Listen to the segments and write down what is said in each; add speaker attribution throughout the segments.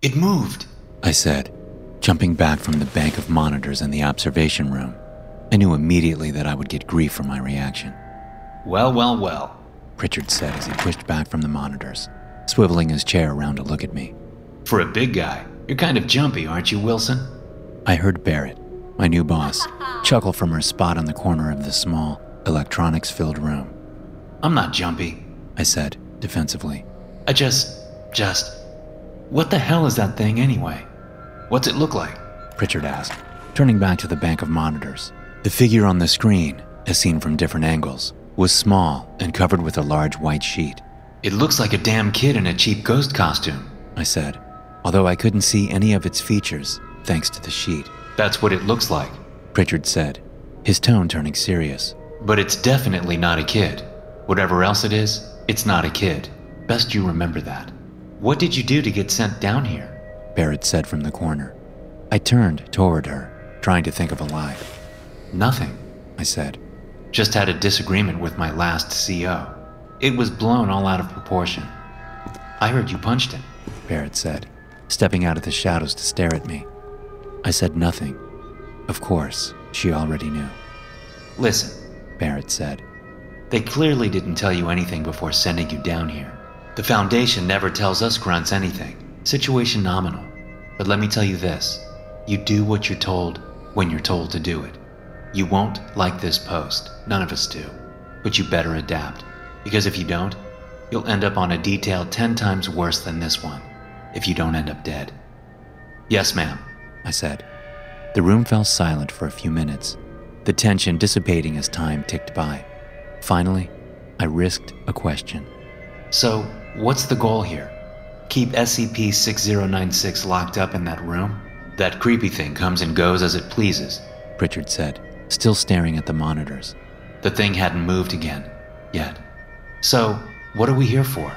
Speaker 1: It moved,
Speaker 2: I said, jumping back from the bank of monitors in the observation room. I knew immediately that I would get grief for my reaction.
Speaker 1: Well, well, well,
Speaker 2: Pritchard said as he pushed back from the monitors, swiveling his chair around to look at me.
Speaker 1: For a big guy, you're kind of jumpy, aren't you, Wilson?
Speaker 2: I heard Barrett, my new boss, chuckle from her spot on the corner of the small, electronics filled room.
Speaker 1: I'm not jumpy,
Speaker 2: I said, defensively.
Speaker 1: I just. just. What the hell is that thing anyway? What's it look like?
Speaker 2: Pritchard asked, turning back to the bank of monitors. The figure on the screen, as seen from different angles, was small and covered with a large white sheet.
Speaker 1: It looks like a damn kid in a cheap ghost costume,
Speaker 2: I said, although I couldn't see any of its features thanks to the sheet.
Speaker 1: That's what it looks like.
Speaker 2: Pritchard said, his tone turning serious.
Speaker 1: But it's definitely not a kid. Whatever else it is, it's not a kid. Best you remember that. What did you do to get sent down here?
Speaker 2: Barrett said from the corner. I turned toward her, trying to think of a lie.
Speaker 1: Nothing,
Speaker 2: I said.
Speaker 1: Just had a disagreement with my last CO. It was blown all out of proportion. I heard you punched him,
Speaker 2: Barrett said, stepping out of the shadows to stare at me. I said nothing. Of course, she already knew.
Speaker 1: Listen,
Speaker 2: Barrett said.
Speaker 1: They clearly didn't tell you anything before sending you down here. The Foundation never tells us grunts anything. Situation nominal. But let me tell you this you do what you're told when you're told to do it. You won't like this post, none of us do. But you better adapt. Because if you don't, you'll end up on a detail 10 times worse than this one, if you don't end up dead. Yes, ma'am,
Speaker 2: I said. The room fell silent for a few minutes, the tension dissipating as time ticked by. Finally, I risked a question.
Speaker 1: So, what's the goal here? Keep SCP 6096 locked up in that room? That creepy thing comes and goes as it pleases,
Speaker 2: Pritchard said, still staring at the monitors.
Speaker 1: The thing hadn't moved again, yet. So, what are we here for?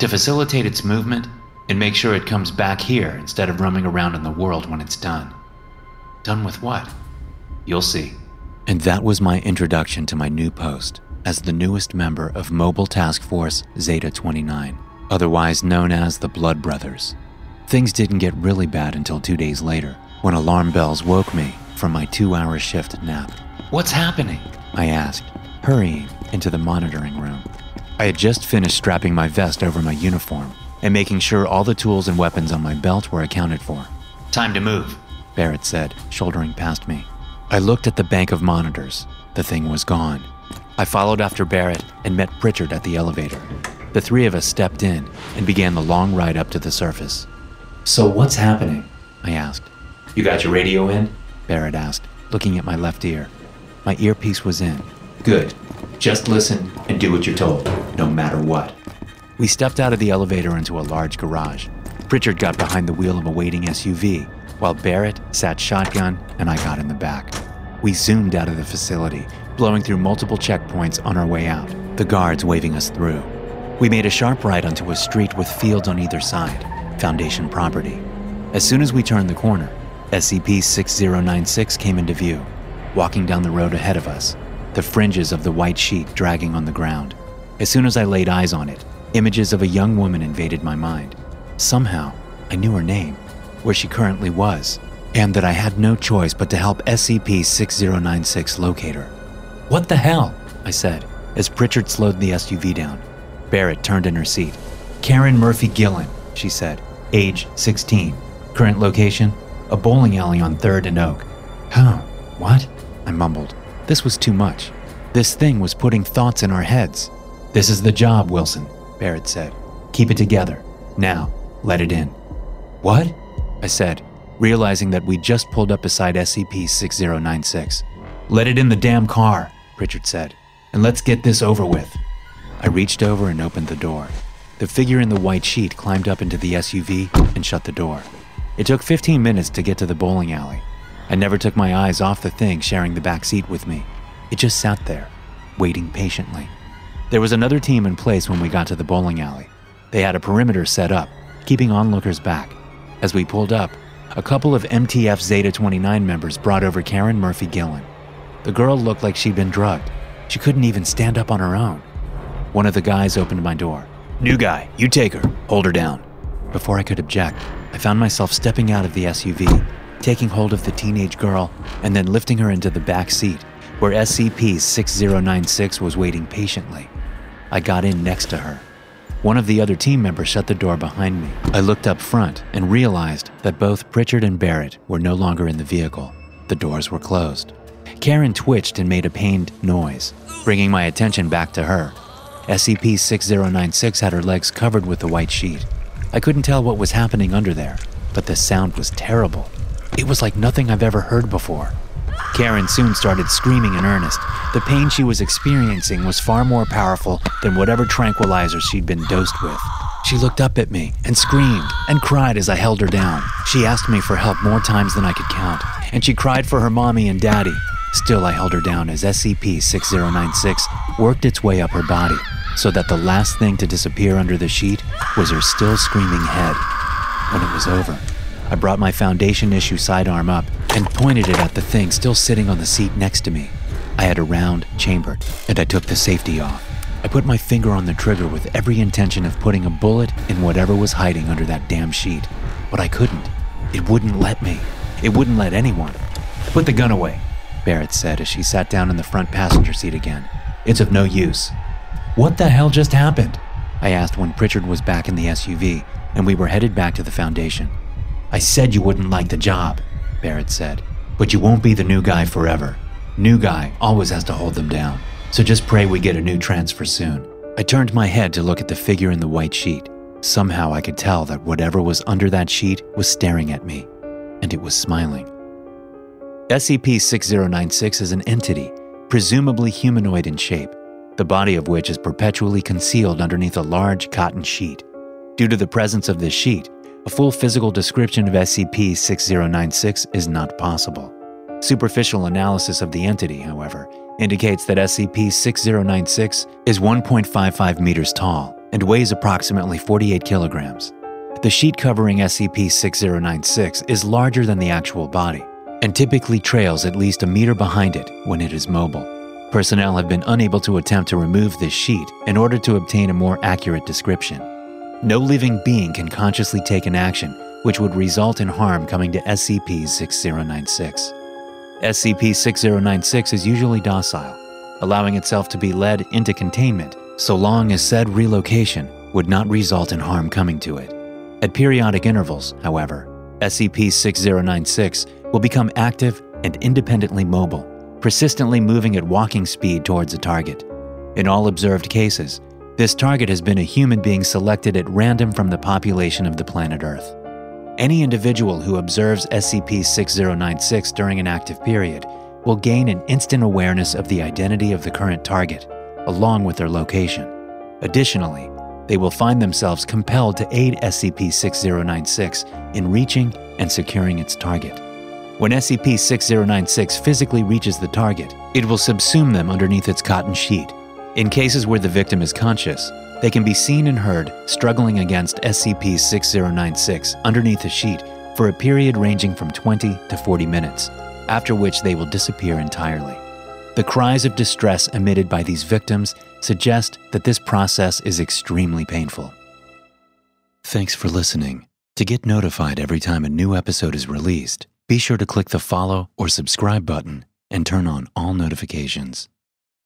Speaker 1: To facilitate its movement and make sure it comes back here instead of roaming around in the world when it's done. Done with what? You'll see.
Speaker 2: And that was my introduction to my new post as the newest member of Mobile Task Force Zeta 29, otherwise known as the Blood Brothers. Things didn't get really bad until two days later, when alarm bells woke me from my two hour shift nap.
Speaker 1: What's happening?
Speaker 2: I asked, hurrying into the monitoring room. I had just finished strapping my vest over my uniform and making sure all the tools and weapons on my belt were accounted for.
Speaker 1: Time to move,
Speaker 2: Barrett said, shouldering past me. I looked at the bank of monitors. The thing was gone. I followed after Barrett and met Pritchard at the elevator. The three of us stepped in and began the long ride up to the surface.
Speaker 1: So, what's happening?
Speaker 2: I asked.
Speaker 1: You got your radio in?
Speaker 2: Barrett asked, looking at my left ear. My earpiece was in.
Speaker 1: Good. Just listen and do what you're told, no matter what.
Speaker 2: We stepped out of the elevator into a large garage. Pritchard got behind the wheel of a waiting SUV, while Barrett sat shotgun and I got in the back. We zoomed out of the facility, blowing through multiple checkpoints on our way out, the guards waving us through. We made a sharp right onto a street with fields on either side, Foundation property. As soon as we turned the corner, SCP 6096 came into view, walking down the road ahead of us, the fringes of the white sheet dragging on the ground. As soon as I laid eyes on it, images of a young woman invaded my mind. Somehow, I knew her name, where she currently was, and that I had no choice but to help SCP 6096 locate her. What the hell? I said, as Pritchard slowed the SUV down. Barrett turned in her seat. Karen Murphy Gillen, she said, age 16. Current location a bowling alley on 3rd and Oak. How? What? I mumbled. This was too much. This thing was putting thoughts in our heads. This is the job, Wilson, Barrett said. Keep it together. Now, let it in. What? I said, realizing that we just pulled up beside SCP 6096. Let it in the damn car, Pritchard said, and let's get this over with. I reached over and opened the door. The figure in the white sheet climbed up into the SUV and shut the door. It took 15 minutes to get to the bowling alley. I never took my eyes off the thing sharing the back seat with me. It just sat there, waiting patiently. There was another team in place when we got to the bowling alley. They had a perimeter set up, keeping onlookers back. As we pulled up, a couple of MTF Zeta 29 members brought over Karen Murphy Gillen. The girl looked like she'd been drugged. She couldn't even stand up on her own. One of the guys opened my door. New guy, you take her. Hold her down. Before I could object, I found myself stepping out of the SUV, taking hold of the teenage girl, and then lifting her into the back seat, where SCP 6096 was waiting patiently. I got in next to her. One of the other team members shut the door behind me. I looked up front and realized that both Pritchard and Barrett were no longer in the vehicle. The doors were closed. Karen twitched and made a pained noise, bringing my attention back to her. SCP 6096 had her legs covered with the white sheet. I couldn't tell what was happening under there, but the sound was terrible. It was like nothing I've ever heard before. Karen soon started screaming in earnest. The pain she was experiencing was far more powerful than whatever tranquilizers she'd been dosed with. She looked up at me and screamed and cried as I held her down. She asked me for help more times than I could count, and she cried for her mommy and daddy. Still, I held her down as SCP 6096 worked its way up her body so that the last thing to disappear under the sheet was her still screaming head. When it was over, I brought my Foundation issue sidearm up and pointed it at the thing still sitting on the seat next to me. I had a round chambered, and I took the safety off. I put my finger on the trigger with every intention of putting a bullet in whatever was hiding under that damn sheet. But I couldn't. It wouldn't let me. It wouldn't let anyone. Put the gun away, Barrett said as she sat down in the front passenger seat again. It's of no use. What the hell just happened? I asked when Pritchard was back in the SUV and we were headed back to the Foundation. I said you wouldn't like the job, Barrett said, but you won't be the new guy forever. New guy always has to hold them down, so just pray we get a new transfer soon. I turned my head to look at the figure in the white sheet. Somehow I could tell that whatever was under that sheet was staring at me, and it was smiling. SCP 6096 is an entity, presumably humanoid in shape, the body of which is perpetually concealed underneath a large cotton sheet. Due to the presence of this sheet, a full physical description of SCP 6096 is not possible. Superficial analysis of the entity, however, indicates that SCP 6096 is 1.55 meters tall and weighs approximately 48 kilograms. The sheet covering SCP 6096 is larger than the actual body and typically trails at least a meter behind it when it is mobile. Personnel have been unable to attempt to remove this sheet in order to obtain a more accurate description. No living being can consciously take an action which would result in harm coming to SCP 6096. SCP 6096 is usually docile, allowing itself to be led into containment so long as said relocation would not result in harm coming to it. At periodic intervals, however, SCP 6096 will become active and independently mobile persistently moving at walking speed towards a target. In all observed cases, this target has been a human being selected at random from the population of the planet Earth. Any individual who observes SCP 6096 during an active period will gain an instant awareness of the identity of the current target, along with their location. Additionally, they will find themselves compelled to aid SCP 6096 in reaching and securing its target. When SCP 6096 physically reaches the target, it will subsume them underneath its cotton sheet. In cases where the victim is conscious, they can be seen and heard struggling against SCP 6096 underneath a sheet for a period ranging from 20 to 40 minutes, after which they will disappear entirely. The cries of distress emitted by these victims suggest that this process is extremely painful. Thanks for listening. To get notified every time a new episode is released, be sure to click the follow or subscribe button and turn on all notifications.